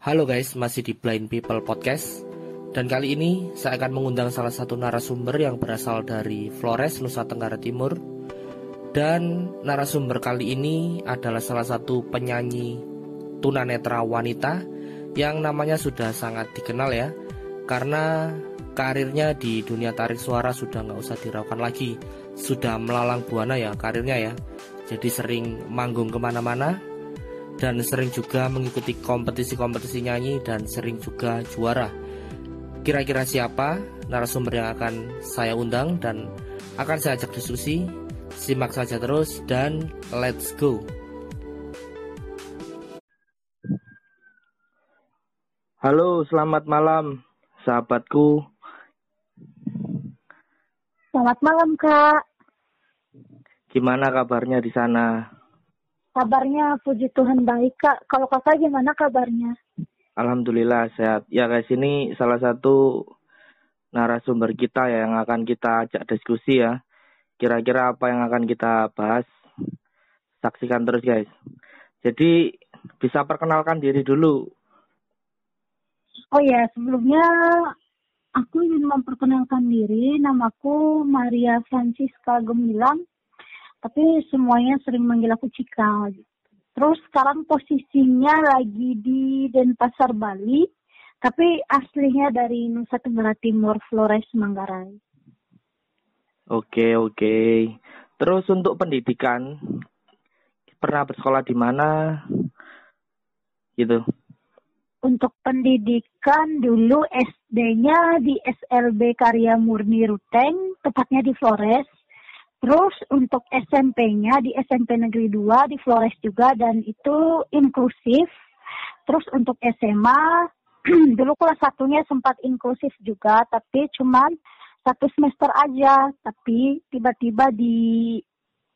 Halo guys, masih di Blind People Podcast. Dan kali ini saya akan mengundang salah satu narasumber yang berasal dari Flores, Nusa Tenggara Timur. Dan narasumber kali ini adalah salah satu penyanyi tunanetra wanita Yang namanya sudah sangat dikenal ya. Karena karirnya di dunia tarik suara sudah nggak usah diragukan lagi. Sudah melalang buana ya karirnya ya. Jadi sering manggung ke mana-mana dan sering juga mengikuti kompetisi-kompetisi nyanyi dan sering juga juara. Kira-kira siapa narasumber yang akan saya undang dan akan saya ajak diskusi? Simak saja terus dan let's go. Halo, selamat malam sahabatku. Selamat malam, Kak. Gimana kabarnya di sana? Kabarnya puji Tuhan baik kak. Kalau kakak gimana kabarnya? Alhamdulillah sehat. Ya guys ini salah satu narasumber kita ya yang akan kita ajak diskusi ya. Kira-kira apa yang akan kita bahas? Saksikan terus guys. Jadi bisa perkenalkan diri dulu. Oh ya sebelumnya aku ingin memperkenalkan diri. Namaku Maria Francisca Gemilang tapi semuanya sering manggil aku Cika gitu. Terus sekarang posisinya lagi di Denpasar Bali, tapi aslinya dari Nusa Tenggara Timur, Flores, Manggarai. Oke, oke. Terus untuk pendidikan, pernah bersekolah di mana? Gitu. Untuk pendidikan dulu SD-nya di SLB Karya Murni Ruteng, tepatnya di Flores. Terus untuk SMP-nya di SMP Negeri 2 di Flores juga dan itu inklusif. Terus untuk SMA dulu kelas satunya sempat inklusif juga tapi cuman satu semester aja. Tapi tiba-tiba di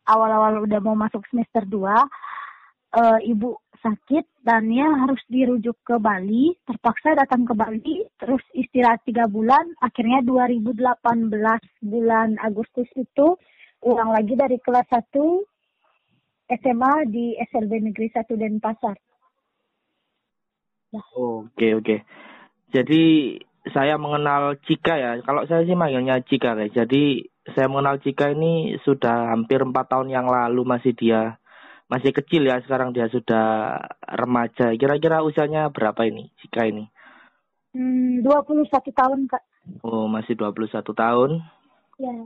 awal-awal udah mau masuk semester 2 uh, eh, ibu sakit dan ya harus dirujuk ke Bali. Terpaksa datang ke Bali, terus istirahat tiga bulan. Akhirnya 2018 bulan Agustus itu ulang lagi dari kelas 1 SMA di SLB Negeri 1 Denpasar. Ya. Oke, oke. Jadi saya mengenal Cika ya. Kalau saya sih manggilnya Cika guys. Jadi saya mengenal Cika ini sudah hampir empat tahun yang lalu masih dia masih kecil ya. Sekarang dia sudah remaja. Kira-kira usianya berapa ini Cika ini? Hmm, 21 tahun kak. Oh masih 21 tahun. Ya.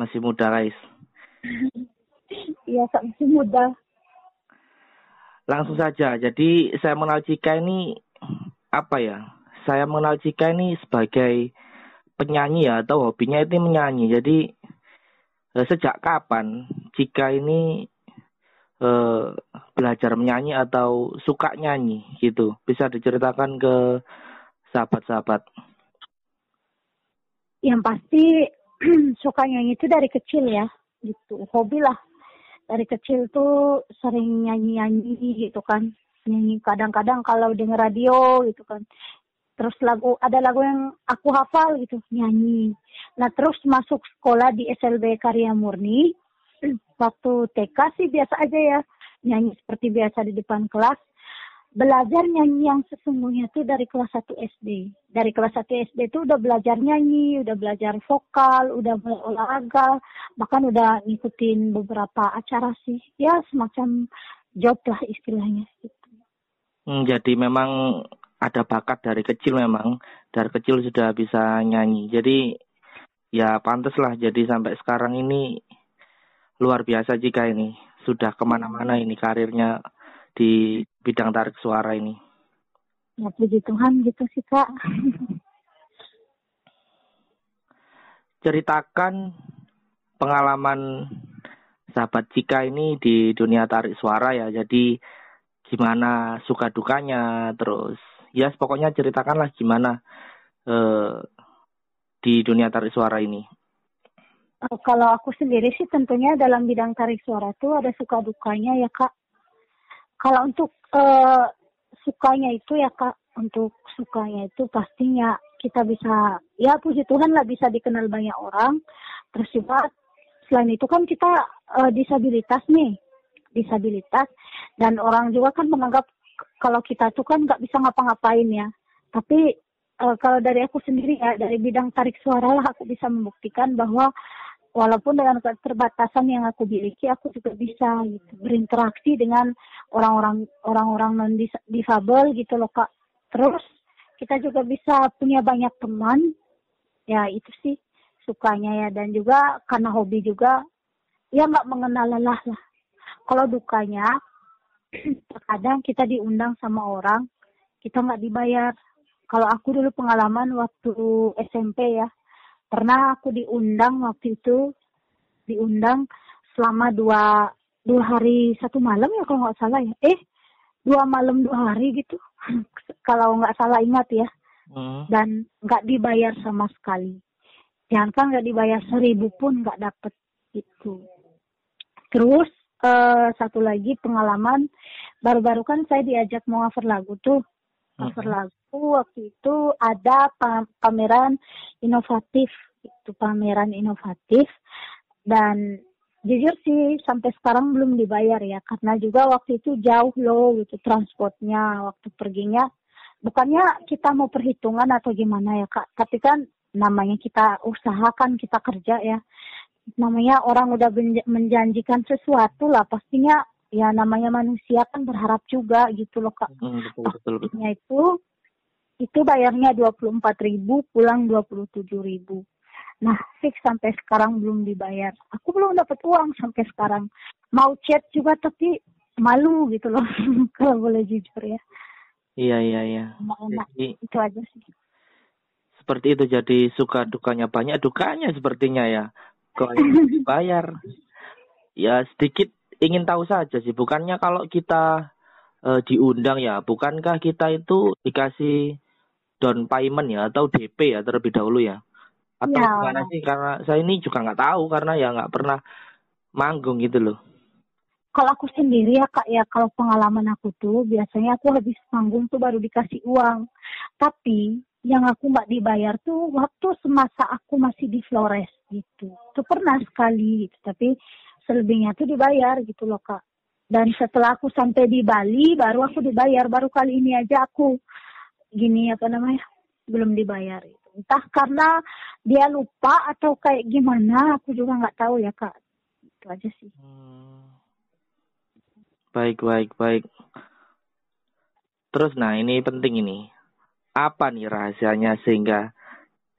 Masih muda guys. Iya, masih muda. Langsung saja. Jadi saya mengenal Cika ini apa ya? Saya mengenal Cika ini sebagai penyanyi ya atau hobinya itu menyanyi. Jadi eh, sejak kapan Cika ini eh, belajar menyanyi atau suka nyanyi gitu? Bisa diceritakan ke sahabat-sahabat. Yang pasti suka nyanyi itu dari kecil ya gitu. Hobi lah. Dari kecil tuh sering nyanyi nyanyi gitu kan. Nyanyi kadang-kadang kalau denger radio gitu kan. Terus lagu ada lagu yang aku hafal gitu nyanyi. Nah terus masuk sekolah di SLB Karya Murni waktu TK sih biasa aja ya nyanyi seperti biasa di depan kelas belajar nyanyi yang sesungguhnya tuh dari kelas 1 SD. Dari kelas 1 SD tuh udah belajar nyanyi, udah belajar vokal, udah olahraga, bahkan udah ngikutin beberapa acara sih. Ya semacam job lah istilahnya gitu. Jadi memang ada bakat dari kecil memang. Dari kecil sudah bisa nyanyi. Jadi ya pantas lah jadi sampai sekarang ini luar biasa jika ini. Sudah ke mana-mana ini karirnya di bidang tarik suara ini? Ya puji Tuhan gitu sih kak. Ceritakan pengalaman sahabat Cika ini di dunia tarik suara ya. Jadi gimana suka dukanya, terus ya pokoknya ceritakanlah gimana eh, di dunia tarik suara ini. Oh, kalau aku sendiri sih tentunya dalam bidang tarik suara tuh ada suka dukanya ya kak kalau untuk uh, sukanya itu ya kak, untuk sukanya itu pastinya kita bisa, ya puji Tuhan lah bisa dikenal banyak orang. Terus juga selain itu kan kita uh, disabilitas nih, disabilitas dan orang juga kan menganggap kalau kita tuh kan nggak bisa ngapa-ngapain ya. Tapi uh, kalau dari aku sendiri ya, dari bidang tarik suara lah aku bisa membuktikan bahwa walaupun dengan keterbatasan yang aku miliki, aku juga bisa gitu, berinteraksi dengan orang-orang orang-orang non difabel gitu loh kak. Terus kita juga bisa punya banyak teman, ya itu sih sukanya ya dan juga karena hobi juga ya nggak mengenal lelah lah. Kalau dukanya terkadang kita diundang sama orang kita nggak dibayar kalau aku dulu pengalaman waktu SMP ya pernah aku diundang waktu itu diundang selama dua dua hari satu malam ya kalau nggak salah ya. Eh dua malam dua hari gitu. Kalau nggak salah ingat ya. Hmm. dan nggak dibayar sama sekali. Jangan kan nggak dibayar seribu pun nggak dapet itu terus uh, satu lagi pengalaman. Baru-baru kan saya diajak mau cover lagu tuh cover lagu waktu itu ada pameran inovatif itu pameran inovatif. Dan jujur sih sampai sekarang belum dibayar ya karena juga waktu itu jauh loh gitu transportnya waktu perginya. Bukannya kita mau perhitungan atau gimana ya kak? Tapi kan namanya kita usahakan kita kerja ya. Namanya orang udah menjanjikan sesuatu lah pastinya ya namanya manusia kan berharap juga gitu loh kak. Hmm, betul, betul, betul. itu itu bayarnya dua puluh empat ribu pulang dua puluh tujuh ribu. Nah fix sampai sekarang belum dibayar. Aku belum dapat uang sampai sekarang. Mau chat juga tapi malu gitu loh kalau boleh jujur ya. Iya iya iya. Enak, jadi, itu aja sih. Seperti itu jadi suka dukanya banyak dukanya sepertinya ya kok dibayar ya sedikit ingin tahu saja sih bukannya kalau kita e, diundang ya bukankah kita itu dikasih down payment ya atau DP ya terlebih dahulu ya atau ya. gimana sih karena saya ini juga nggak tahu karena ya nggak pernah manggung gitu loh kalau aku sendiri ya kak ya kalau pengalaman aku tuh biasanya aku habis manggung tuh baru dikasih uang tapi yang aku nggak dibayar tuh waktu semasa aku masih di Flores gitu. Itu pernah sekali gitu, tapi selebihnya tuh dibayar gitu loh kak. Dan setelah aku sampai di Bali baru aku dibayar, baru kali ini aja aku gini apa namanya belum dibayar. Entah karena dia lupa atau kayak gimana, aku juga nggak tahu ya kak. Itu aja sih. Hmm. Baik baik baik. Terus nah ini penting ini apa nih rahasianya sehingga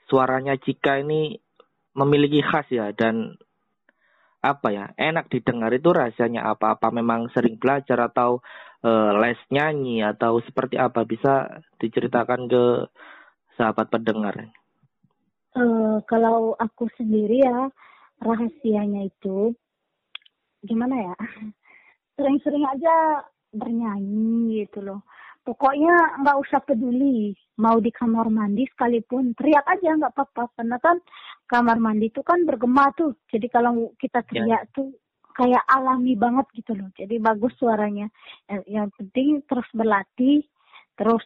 suaranya Cika ini memiliki khas ya dan apa ya enak didengar itu rahasianya apa apa memang sering belajar atau uh, les nyanyi atau seperti apa bisa diceritakan ke sahabat pendengar? Uh, kalau aku sendiri ya rahasianya itu gimana ya sering-sering aja bernyanyi gitu loh pokoknya nggak usah peduli. Mau di kamar mandi sekalipun teriak aja nggak apa-apa. Karena kan kamar mandi itu kan bergema tuh. Jadi kalau kita ya. teriak ya. tuh kayak alami banget gitu loh. Jadi bagus suaranya. Yang penting terus berlatih terus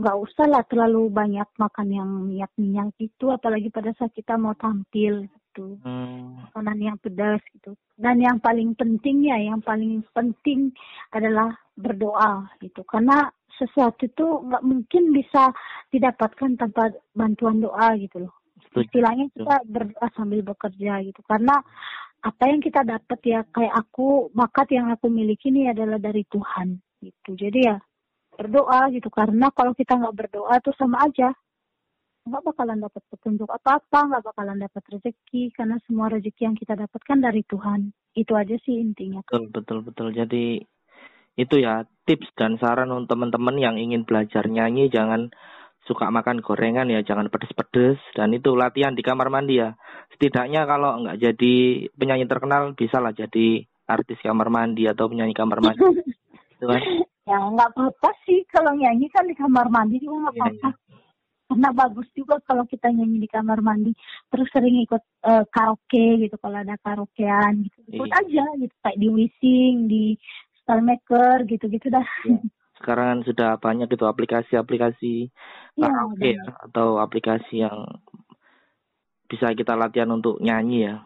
nggak usah lah terlalu banyak makan yang minyak minyak itu apalagi pada saat kita mau tampil gitu. Hmm. makanan yang pedas gitu. Dan yang paling pentingnya yang paling penting adalah berdoa gitu. Karena sesuatu itu nggak mungkin bisa didapatkan tanpa bantuan doa gitu loh. Istilahnya kita berdoa sambil bekerja gitu. Karena apa yang kita dapat ya kayak aku bakat yang aku miliki ini adalah dari Tuhan gitu. Jadi ya berdoa gitu. Karena kalau kita nggak berdoa tuh sama aja nggak bakalan dapat petunjuk apa-apa, nggak bakalan dapat rezeki karena semua rezeki yang kita dapatkan dari Tuhan. Itu aja sih intinya. Betul betul betul. Jadi itu ya tips dan saran untuk teman-teman yang ingin belajar nyanyi jangan suka makan gorengan ya jangan pedes-pedes. Dan itu latihan di kamar mandi ya. Setidaknya kalau nggak jadi penyanyi terkenal bisa lah jadi artis kamar mandi atau penyanyi kamar mandi. Itu kan? Ya nggak apa-apa sih kalau nyanyi kan di kamar mandi juga nggak iya, apa-apa. Ya, karena bagus juga kalau kita nyanyi di kamar mandi. Terus sering ikut uh, karaoke gitu kalau ada karaokean gitu. Ikut iya. aja gitu kayak di wising di maker gitu-gitu dah. Ya. Sekarang sudah banyak itu aplikasi-aplikasi ya, ya, atau aplikasi yang bisa kita latihan untuk nyanyi ya.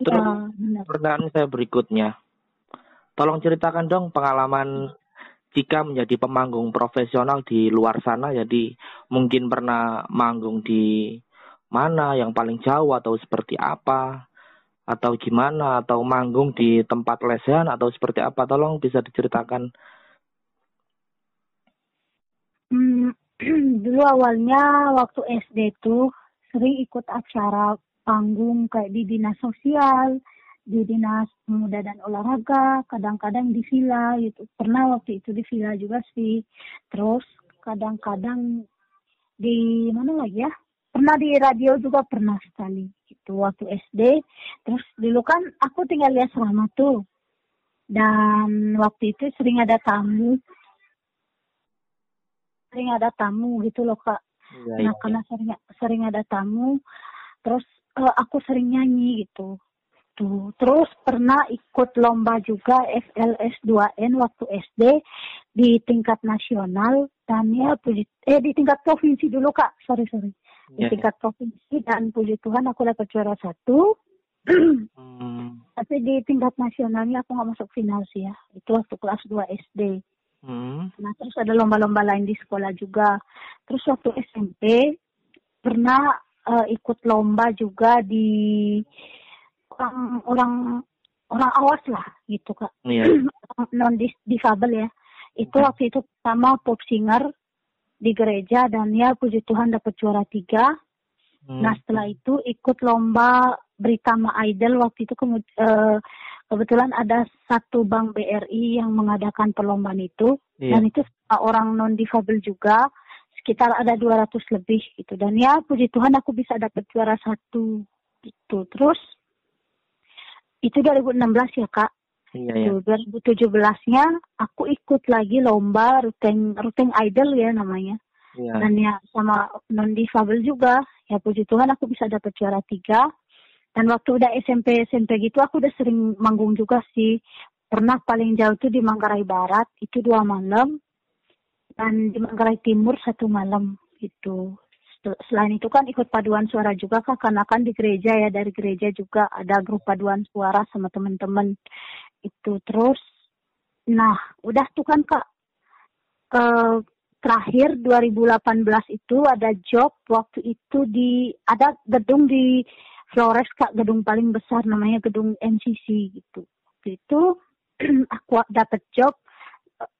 Terus ya, pertanyaan saya berikutnya, tolong ceritakan dong pengalaman Cika menjadi pemanggung profesional di luar sana, jadi mungkin pernah manggung di mana yang paling jauh atau seperti apa atau gimana atau manggung di tempat lesehan atau seperti apa tolong bisa diceritakan hmm, dulu awalnya waktu SD tuh sering ikut acara panggung kayak di dinas sosial di dinas pemuda dan olahraga, kadang-kadang di villa gitu. Pernah waktu itu di villa juga sih. Terus kadang-kadang di mana lagi ya? Pernah di radio juga pernah sekali gitu waktu SD. Terus dulu kan aku tinggal di asrama tuh. Dan waktu itu sering ada tamu. Sering ada tamu gitu loh kak. Ya, nah ya. karena sering sering ada tamu, terus uh, aku sering nyanyi gitu gitu. Terus pernah ikut lomba juga FLS 2N waktu SD di tingkat nasional dan ya puji eh di tingkat provinsi dulu kak, sorry sorry di yeah. tingkat provinsi dan puji Tuhan aku dapat juara satu. hmm. Tapi di tingkat nasionalnya aku nggak masuk final sih ya. Itu waktu kelas 2 SD. Hmm. Nah terus ada lomba-lomba lain di sekolah juga. Terus waktu SMP pernah uh, ikut lomba juga di orang orang orang awas lah gitu kak yeah. non difabel ya itu okay. waktu itu pertama pop singer di gereja dan ya puji Tuhan dapat juara tiga hmm. nah setelah itu ikut lomba Britama Idol waktu itu uh, kebetulan ada satu bank BRI yang mengadakan perlombaan itu yeah. dan itu orang non difabel juga sekitar ada 200 lebih gitu dan ya puji Tuhan aku bisa dapat juara satu gitu terus itu 2016 ya kak. Iya, iya. 2017-nya aku ikut lagi lomba ruteng ruteng idol ya namanya. Iya. Dan ya sama non difabel juga. Ya puji Tuhan aku bisa dapat juara tiga. Dan waktu udah SMP SMP gitu aku udah sering manggung juga sih. Pernah paling jauh tuh di Manggarai Barat itu dua malam. Dan di Manggarai Timur satu malam gitu selain itu kan ikut paduan suara juga kak karena kan di gereja ya dari gereja juga ada grup paduan suara sama teman-teman itu terus nah udah tuh kan kak. Uh, terakhir 2018 itu ada job waktu itu di ada gedung di Flores kak gedung paling besar namanya gedung NCC gitu. Itu aku dapat job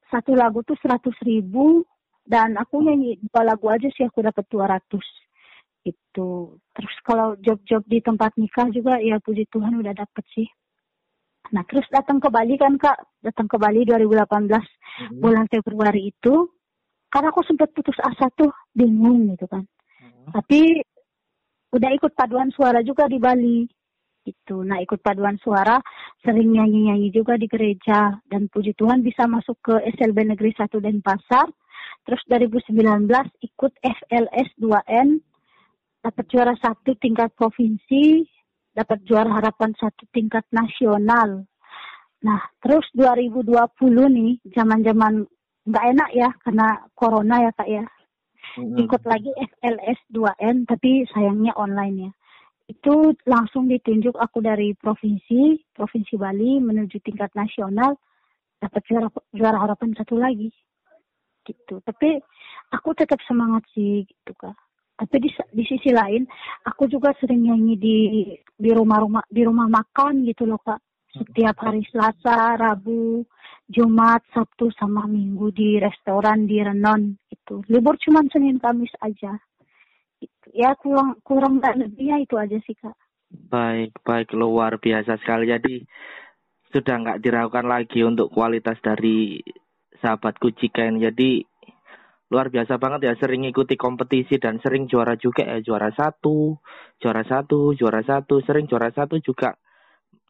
satu lagu tuh seratus ribu dan aku nyanyi dua lagu aja sih aku dapat 200 itu terus kalau job-job di tempat nikah juga ya puji Tuhan udah dapet sih nah terus datang ke Bali kan kak datang ke Bali 2018 mm-hmm. bulan Februari itu karena aku sempat putus asa tuh bingung gitu kan mm-hmm. tapi udah ikut paduan suara juga di Bali itu. Nah ikut paduan suara, sering nyanyi-nyanyi juga di gereja dan puji Tuhan bisa masuk ke SLB Negeri 1 Denpasar Terus 2019 ikut FLS 2N, dapat juara satu tingkat provinsi, dapat juara harapan satu tingkat nasional. Nah, terus 2020 nih, zaman-zaman nggak enak ya karena corona ya kak ya. Ikut lagi FLS 2N, tapi sayangnya online ya. Itu langsung ditunjuk aku dari provinsi, provinsi Bali menuju tingkat nasional, dapat juara juara harapan satu lagi gitu tapi aku tetap semangat sih gitu kak tapi di, di sisi lain aku juga sering nyanyi di di rumah-rumah di rumah makan gitu loh kak. Setiap hari Selasa, Rabu, Jumat, Sabtu sama Minggu di restoran di Renon itu libur cuma Senin Kamis aja. Gitu. ya kurang kurang nggak lebihnya itu aja sih kak. Baik baik. Luar biasa sekali. Jadi sudah nggak diragukan lagi untuk kualitas dari sahabatku Ciken. Jadi luar biasa banget ya sering ikuti kompetisi dan sering juara juga ya juara satu juara satu juara satu sering juara satu juga.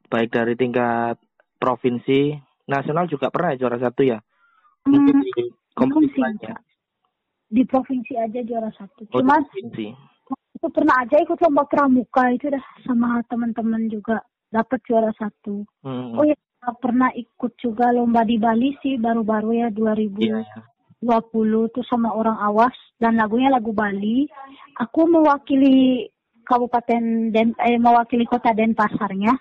Baik dari tingkat provinsi nasional juga pernah ya juara satu ya? Hmm, di kompetisi di provinsi aja juara satu. Oh, cuma itu pernah aja ikut lomba pramuka itu dah sama teman-teman juga dapat juara satu. Hmm. oh ya pernah ikut juga lomba di Bali sih baru-baru ya 2020 yeah, yeah. Tuh sama orang awas dan lagunya lagu Bali. Aku mewakili Kabupaten Den eh, mewakili Kota Denpasarnya.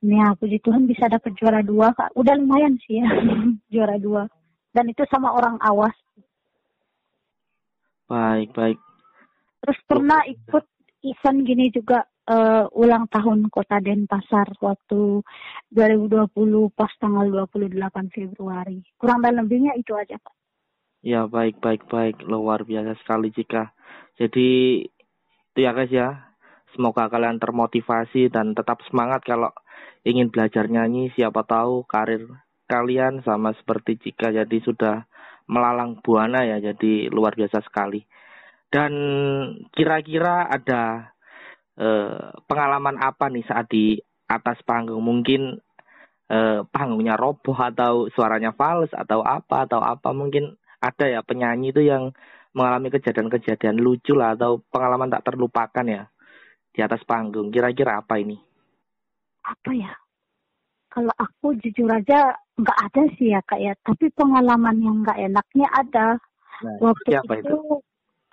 Ya, puji Tuhan bisa dapat juara dua, Kak. Udah lumayan sih ya, juara dua. dan itu sama orang awas. Baik, baik. Terus pernah ikut event gini juga uh, ulang tahun Kota Denpasar waktu 2020 pas tanggal 28 Februari. Kurang dan lebihnya itu aja, Pak. Ya, baik, baik, baik. Luar biasa sekali jika. Jadi itu ya guys ya. Semoga kalian termotivasi dan tetap semangat kalau ingin belajar nyanyi. Siapa tahu karir kalian sama seperti Cika jadi sudah melalang buana ya. Jadi luar biasa sekali. Dan kira-kira ada eh, pengalaman apa nih saat di atas panggung? Mungkin eh, panggungnya roboh atau suaranya fals atau apa atau apa mungkin ada ya penyanyi itu yang mengalami kejadian-kejadian lucu lah atau pengalaman tak terlupakan ya di atas panggung. Kira-kira apa ini? Apa ya? Kalau aku jujur aja nggak ada sih ya kak ya. Tapi pengalaman yang nggak enaknya ada. Nah, Waktu apa itu, itu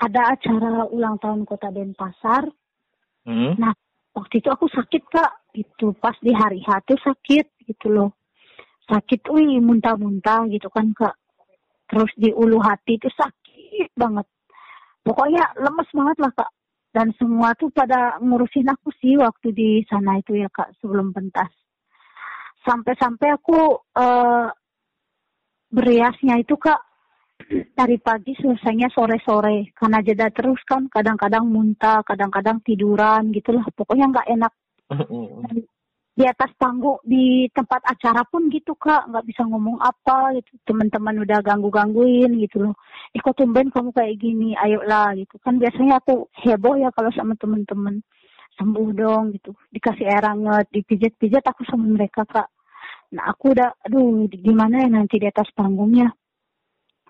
ada acara ulang tahun Kota Denpasar. Hmm? Nah waktu itu aku sakit kak. Itu pas di hari H tuh sakit gitu loh. Sakit, wih muntah-muntah gitu kan kak. Terus di ulu hati itu sakit banget. Pokoknya lemes banget lah kak. Dan semua tuh pada ngurusin aku sih waktu di sana itu ya kak sebelum pentas. Sampai-sampai aku uh, beriasnya itu kak dari pagi selesainya sore-sore. Karena jeda terus kan kadang-kadang muntah kadang-kadang tiduran gitulah pokoknya nggak enak di atas panggung di tempat acara pun gitu kak. Nggak bisa ngomong apa gitu. Teman-teman udah ganggu gangguin gitu loh. Ikut tumben kamu kayak gini? Ayolah gitu. Kan biasanya aku heboh ya kalau sama teman-teman. Sembuh dong gitu. Dikasih air hangat dipijat-pijat aku sama mereka kak. Nah aku udah aduh gimana ya nanti di atas panggungnya?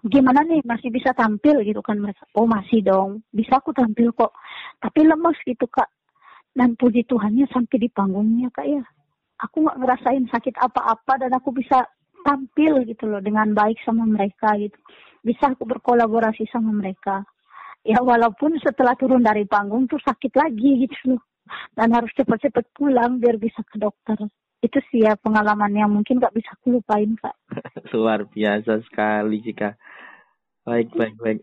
Gimana nih? Masih bisa tampil? Gitu kan mereka. Oh masih dong. Bisa aku tampil kok. Tapi lemes gitu kak. Dan puji Tuhannya sampai di panggungnya kak ya aku nggak ngerasain sakit apa-apa dan aku bisa tampil gitu loh dengan baik sama mereka gitu. Bisa aku berkolaborasi sama mereka. Ya walaupun setelah turun dari panggung tuh sakit lagi gitu loh. Dan harus cepat-cepat pulang biar bisa ke dokter. Itu sih ya pengalaman yang mungkin nggak bisa aku lupain kak. Luar biasa sekali jika baik baik baik.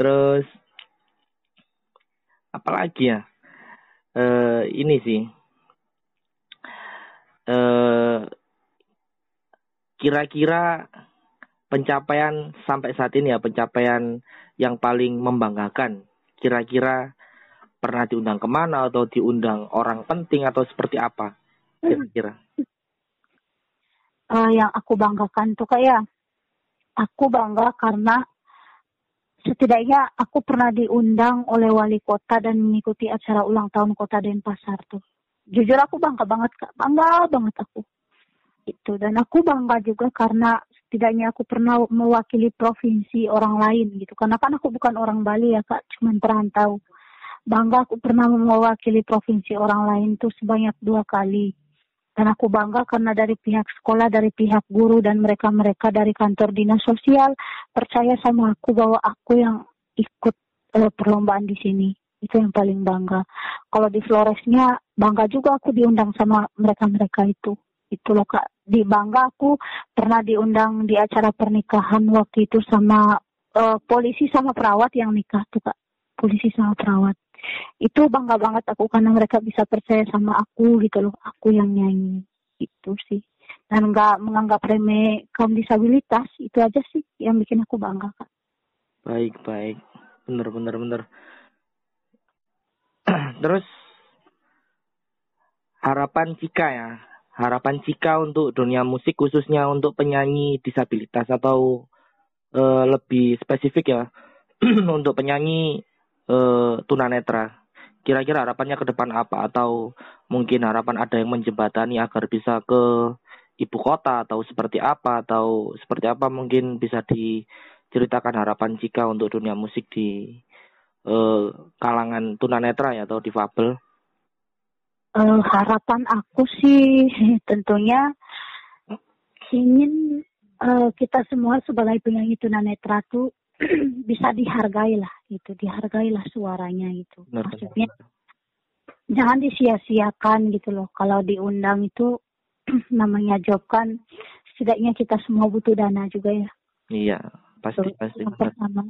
Terus apalagi ya? Eh ini sih Eh, kira-kira pencapaian sampai saat ini ya pencapaian yang paling membanggakan kira-kira pernah diundang ke mana atau diundang orang penting atau seperti apa kira-kira? Uh, yang aku banggakan tuh kayak aku bangga karena setidaknya aku pernah diundang oleh wali kota dan mengikuti acara ulang tahun kota Denpasar tuh jujur aku bangga banget kak. Bangga banget aku. Itu dan aku bangga juga karena setidaknya aku pernah mewakili provinsi orang lain gitu. Karena kan aku bukan orang Bali ya kak cuma perantau. Bangga aku pernah mewakili provinsi orang lain tuh sebanyak dua kali. Dan aku bangga karena dari pihak sekolah dari pihak guru dan mereka mereka dari kantor dinas sosial percaya sama aku bahwa aku yang ikut uh, perlombaan di sini itu yang paling bangga. Kalau di Floresnya bangga juga aku diundang sama mereka-mereka itu. Itu loh kak. Di bangga aku pernah diundang di acara pernikahan waktu itu sama uh, polisi sama perawat yang nikah tuh kak. Polisi sama perawat. Itu bangga banget aku karena mereka bisa percaya sama aku gitu loh aku yang nyanyi. Itu sih. Dan nggak menganggap remeh kaum disabilitas itu aja sih yang bikin aku bangga kak. Baik baik. Bener bener bener Terus harapan Cika ya, harapan Cika untuk dunia musik khususnya untuk penyanyi disabilitas atau uh, lebih spesifik ya. Untuk penyanyi uh, tunanetra. Kira-kira harapannya ke depan apa? Atau mungkin harapan ada yang menjembatani agar bisa ke ibu kota? Atau seperti apa? Atau seperti apa mungkin bisa diceritakan harapan Cika untuk dunia musik di uh, kalangan tunanetra ya atau difabel? Uh, harapan aku sih tentunya ingin uh, kita semua sebagai penyanyi tunanetra tuh bisa dihargai lah gitu, dihargai lah suaranya itu. Benar, Maksudnya benar. jangan disia-siakan gitu loh. Kalau diundang itu namanya job kan setidaknya kita semua butuh dana juga ya. Iya, pasti Itu pasti. Yang pertama.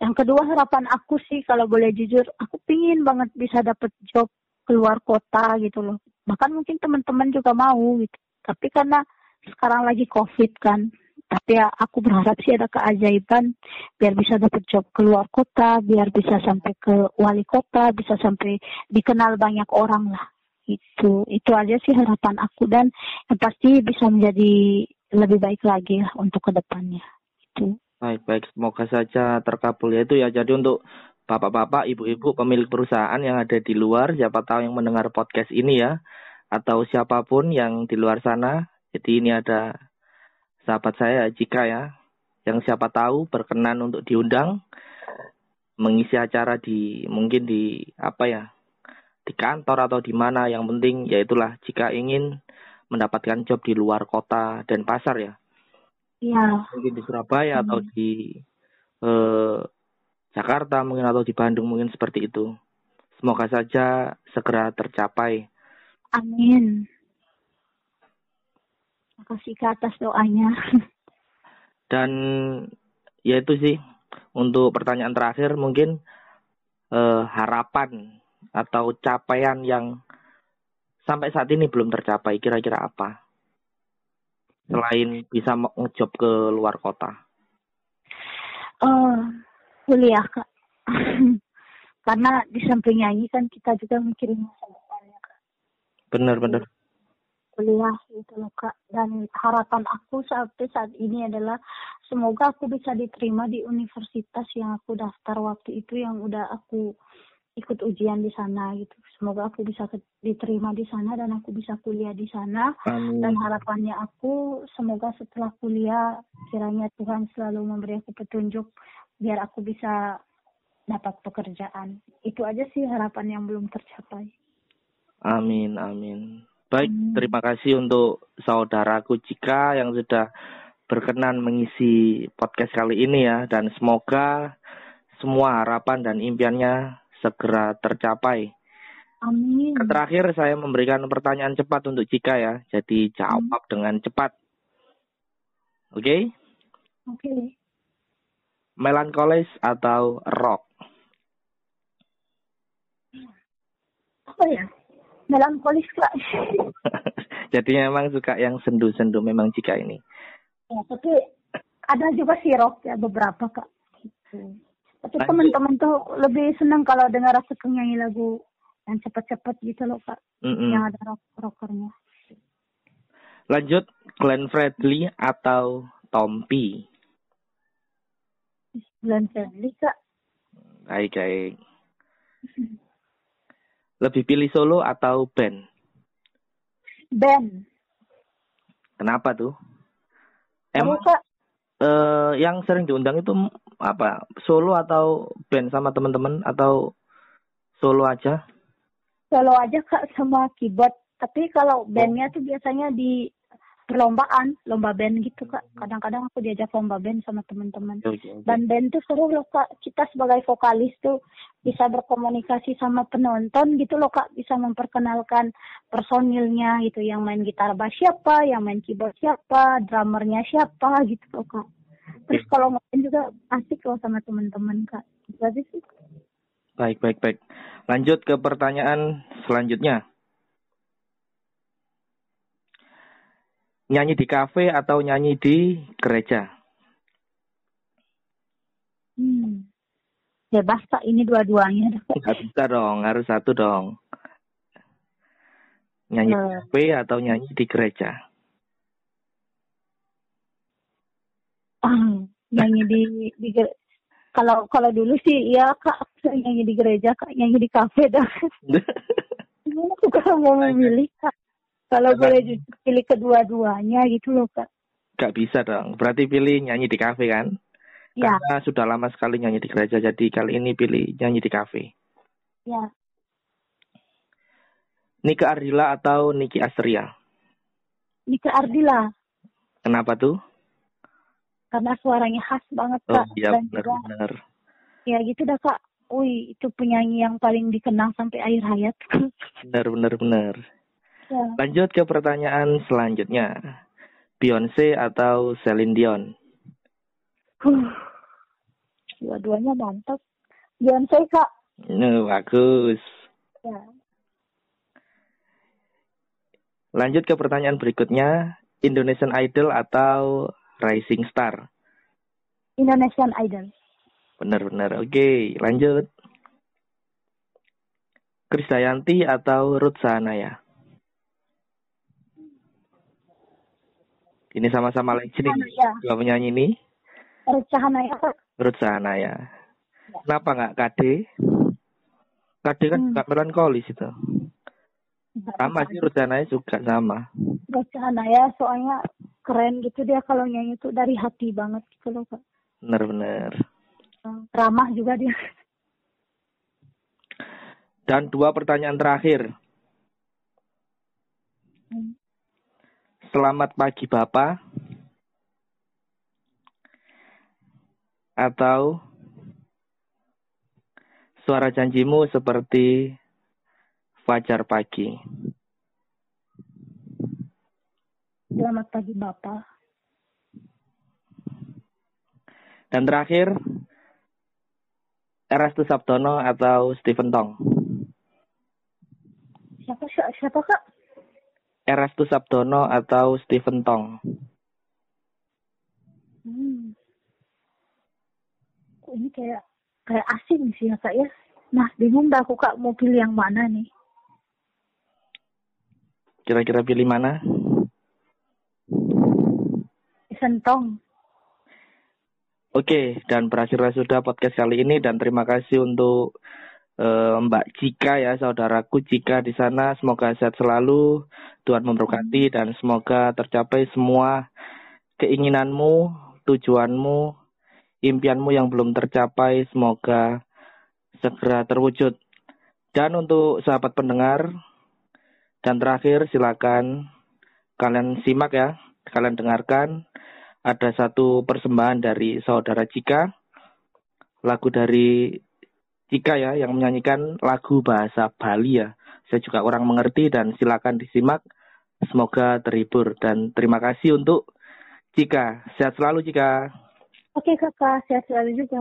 Yang kedua harapan aku sih kalau boleh jujur, aku pingin banget bisa dapet job keluar kota gitu loh. Bahkan mungkin teman-teman juga mau gitu. Tapi karena sekarang lagi covid kan, tapi ya aku berharap sih ada keajaiban biar bisa dapat job keluar kota, biar bisa sampai ke wali kota, bisa sampai dikenal banyak orang lah. Itu itu aja sih harapan aku dan yang pasti bisa menjadi lebih baik lagi lah untuk ke depannya. Itu. Baik, baik. Semoga saja terkabul ya itu ya. Jadi untuk bapak-bapak, ibu-ibu, pemilik perusahaan yang ada di luar, siapa tahu yang mendengar podcast ini ya, atau siapa pun yang di luar sana. Jadi ini ada sahabat saya Jika ya, yang siapa tahu berkenan untuk diundang mengisi acara di mungkin di apa ya di kantor atau di mana yang penting ya itulah jika ingin mendapatkan job di luar kota dan pasar ya Ya, mungkin di Surabaya atau Hmm. di eh, Jakarta mungkin atau di Bandung mungkin seperti itu semoga saja segera tercapai amin. Makasih ke atas doanya. dan ya itu sih untuk pertanyaan terakhir mungkin eh, harapan atau capaian yang sampai saat ini belum tercapai kira-kira apa selain bisa ngejob ke luar kota Eh, kuliah kak. Karena di samping nyanyi kan kita juga mikirin masa depannya kak. bener-bener Kuliah gitu loh kak. Dan harapan aku sampai saat ini adalah semoga aku bisa diterima di universitas yang aku daftar waktu itu yang udah aku ikut ujian di sana gitu. Semoga aku bisa diterima di sana dan aku bisa kuliah di sana. amin Dan harapannya aku semoga setelah kuliah kiranya Tuhan selalu memberi aku petunjuk biar aku bisa dapat pekerjaan. Itu aja sih harapan yang belum tercapai. Amin, amin. Baik, Hmm. terima kasih untuk saudaraku Jika yang sudah berkenan mengisi podcast kali ini ya. Dan semoga semua harapan dan impiannya segera tercapai. Amin. Terakhir saya memberikan pertanyaan cepat untuk Jika ya. Jadi jawab dengan cepat. Oke? Oke. Melankolis atau rock? Apa ya? Melankolis kak. Jadi memang suka yang sendu-sendu memang Jika ini. ya, tapi ada juga sih rock ya beberapa kak. Gitu. Tapi teman-teman tuh lebih senang kalau dengar aku nyanyi lagu yang cepet-cepet gitu loh kak. Mm-mm. Yang ada rock rockernya. Lanjut, Glenn Fredly atau Tompi? Glenn Fredly kak. Baik, baik. Lebih pilih solo atau band? Ben. Kenapa tuh? Emang kak eh, yang sering diundang itu apa? Solo atau band sama teman-teman atau solo aja? solo aja kak sama keyboard. Tapi kalau bandnya tuh biasanya di perlombaan, lomba band gitu kak. Kadang-kadang aku diajak lomba band sama teman-teman. Oke, oke. Dan band tuh seru loh kak. Kita sebagai vokalis tuh bisa berkomunikasi sama penonton gitu loh kak. Bisa memperkenalkan personilnya gitu. Yang main gitar bass siapa, yang main keyboard siapa, drummernya siapa gitu loh kak. Terus kalau main juga asik loh sama teman-teman kak. Aja sih. Baik, baik, baik. Lanjut ke pertanyaan selanjutnya. Nyanyi di kafe atau nyanyi di gereja? Hmm. Bebas kak ini dua-duanya. Nggak bisa dong, harus satu dong. Nyanyi di Eh. kafe atau nyanyi di gereja? Ah, nyanyi di di ge- kalau kalau dulu sih ya kak nyanyi di gereja kak nyanyi di kafe dah Gimana aku kalau mau memilih kak kalau boleh jujur pilih kedua-duanya gitu loh kak Gak bisa dong. Berarti pilih nyanyi di kafe kan? ya Karena sudah lama sekali nyanyi di gereja, jadi kali ini pilih nyanyi di kafe. ya Nika Ardila atau Niki Astria? Nika Ardila Kenapa tuh? karena suaranya khas banget Oh kak iya benar-benar. ya gitu dah kak Wih, itu penyanyi yang paling dikenang sampai akhir hayat. Benar, benar, benar. Ya. Lanjut ke pertanyaan selanjutnya. Beyonce atau Celine Dion? Huh. Dua-duanya mantap. Beyonce kak. Nah, bagus. Ya. Lanjut ke pertanyaan berikutnya. Indonesian Idol atau Rising Star? Indonesian Idol. Benar-benar. Oke, lanjut. Krisdayanti atau Ruth Sahanaya? Ini sama-sama legend nih. Ya. Dua penyanyi ini. Ruth Sahanaya. Ruth Sahanaya. Kenapa nggak KD? KD kan Hmm. nggak melankolis itu. Sama sih Ruth Sahanaya juga sama. Ruth Sahanaya soalnya keren gitu dia kalau nyanyi tuh dari hati banget gitu loh kak. Benar-benar. Ramah juga dia. Dan dua pertanyaan terakhir. Hmm. Selamat pagi Bapak. Atau suara janjimu seperti fajar pagi. Selamat pagi Bapak. Dan terakhir, Erastu Sabtono atau Stephen Tong. Siapa siapa, siapa kak? Erastu Sabtono atau Stephen Tong. Hmm. Kok ini kayak kayak asing sih ya kak ya. Nah bingung dah aku kak mau pilih yang mana nih. Kira-kira pilih mana? Sentong. Oke, dan berakhirlah sudah podcast kali ini dan terima kasih untuk eh, Mbak Cika ya, saudaraku Cika di sana. Semoga sehat selalu, Tuhan memberkati dan semoga tercapai semua keinginanmu, tujuanmu, impianmu yang belum tercapai. Semoga segera terwujud. Dan untuk sahabat pendengar, dan terakhir silakan kalian simak ya, kalian dengarkan ada satu persembahan dari saudara Cika, lagu dari Cika ya yang menyanyikan lagu bahasa Bali ya. Saya juga kurang mengerti dan silakan disimak. Semoga terhibur dan terima kasih untuk Cika. Sehat selalu Cika. Oke kakak, sehat selalu juga.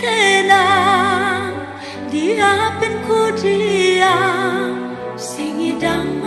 tenang diapin ku diam singidang.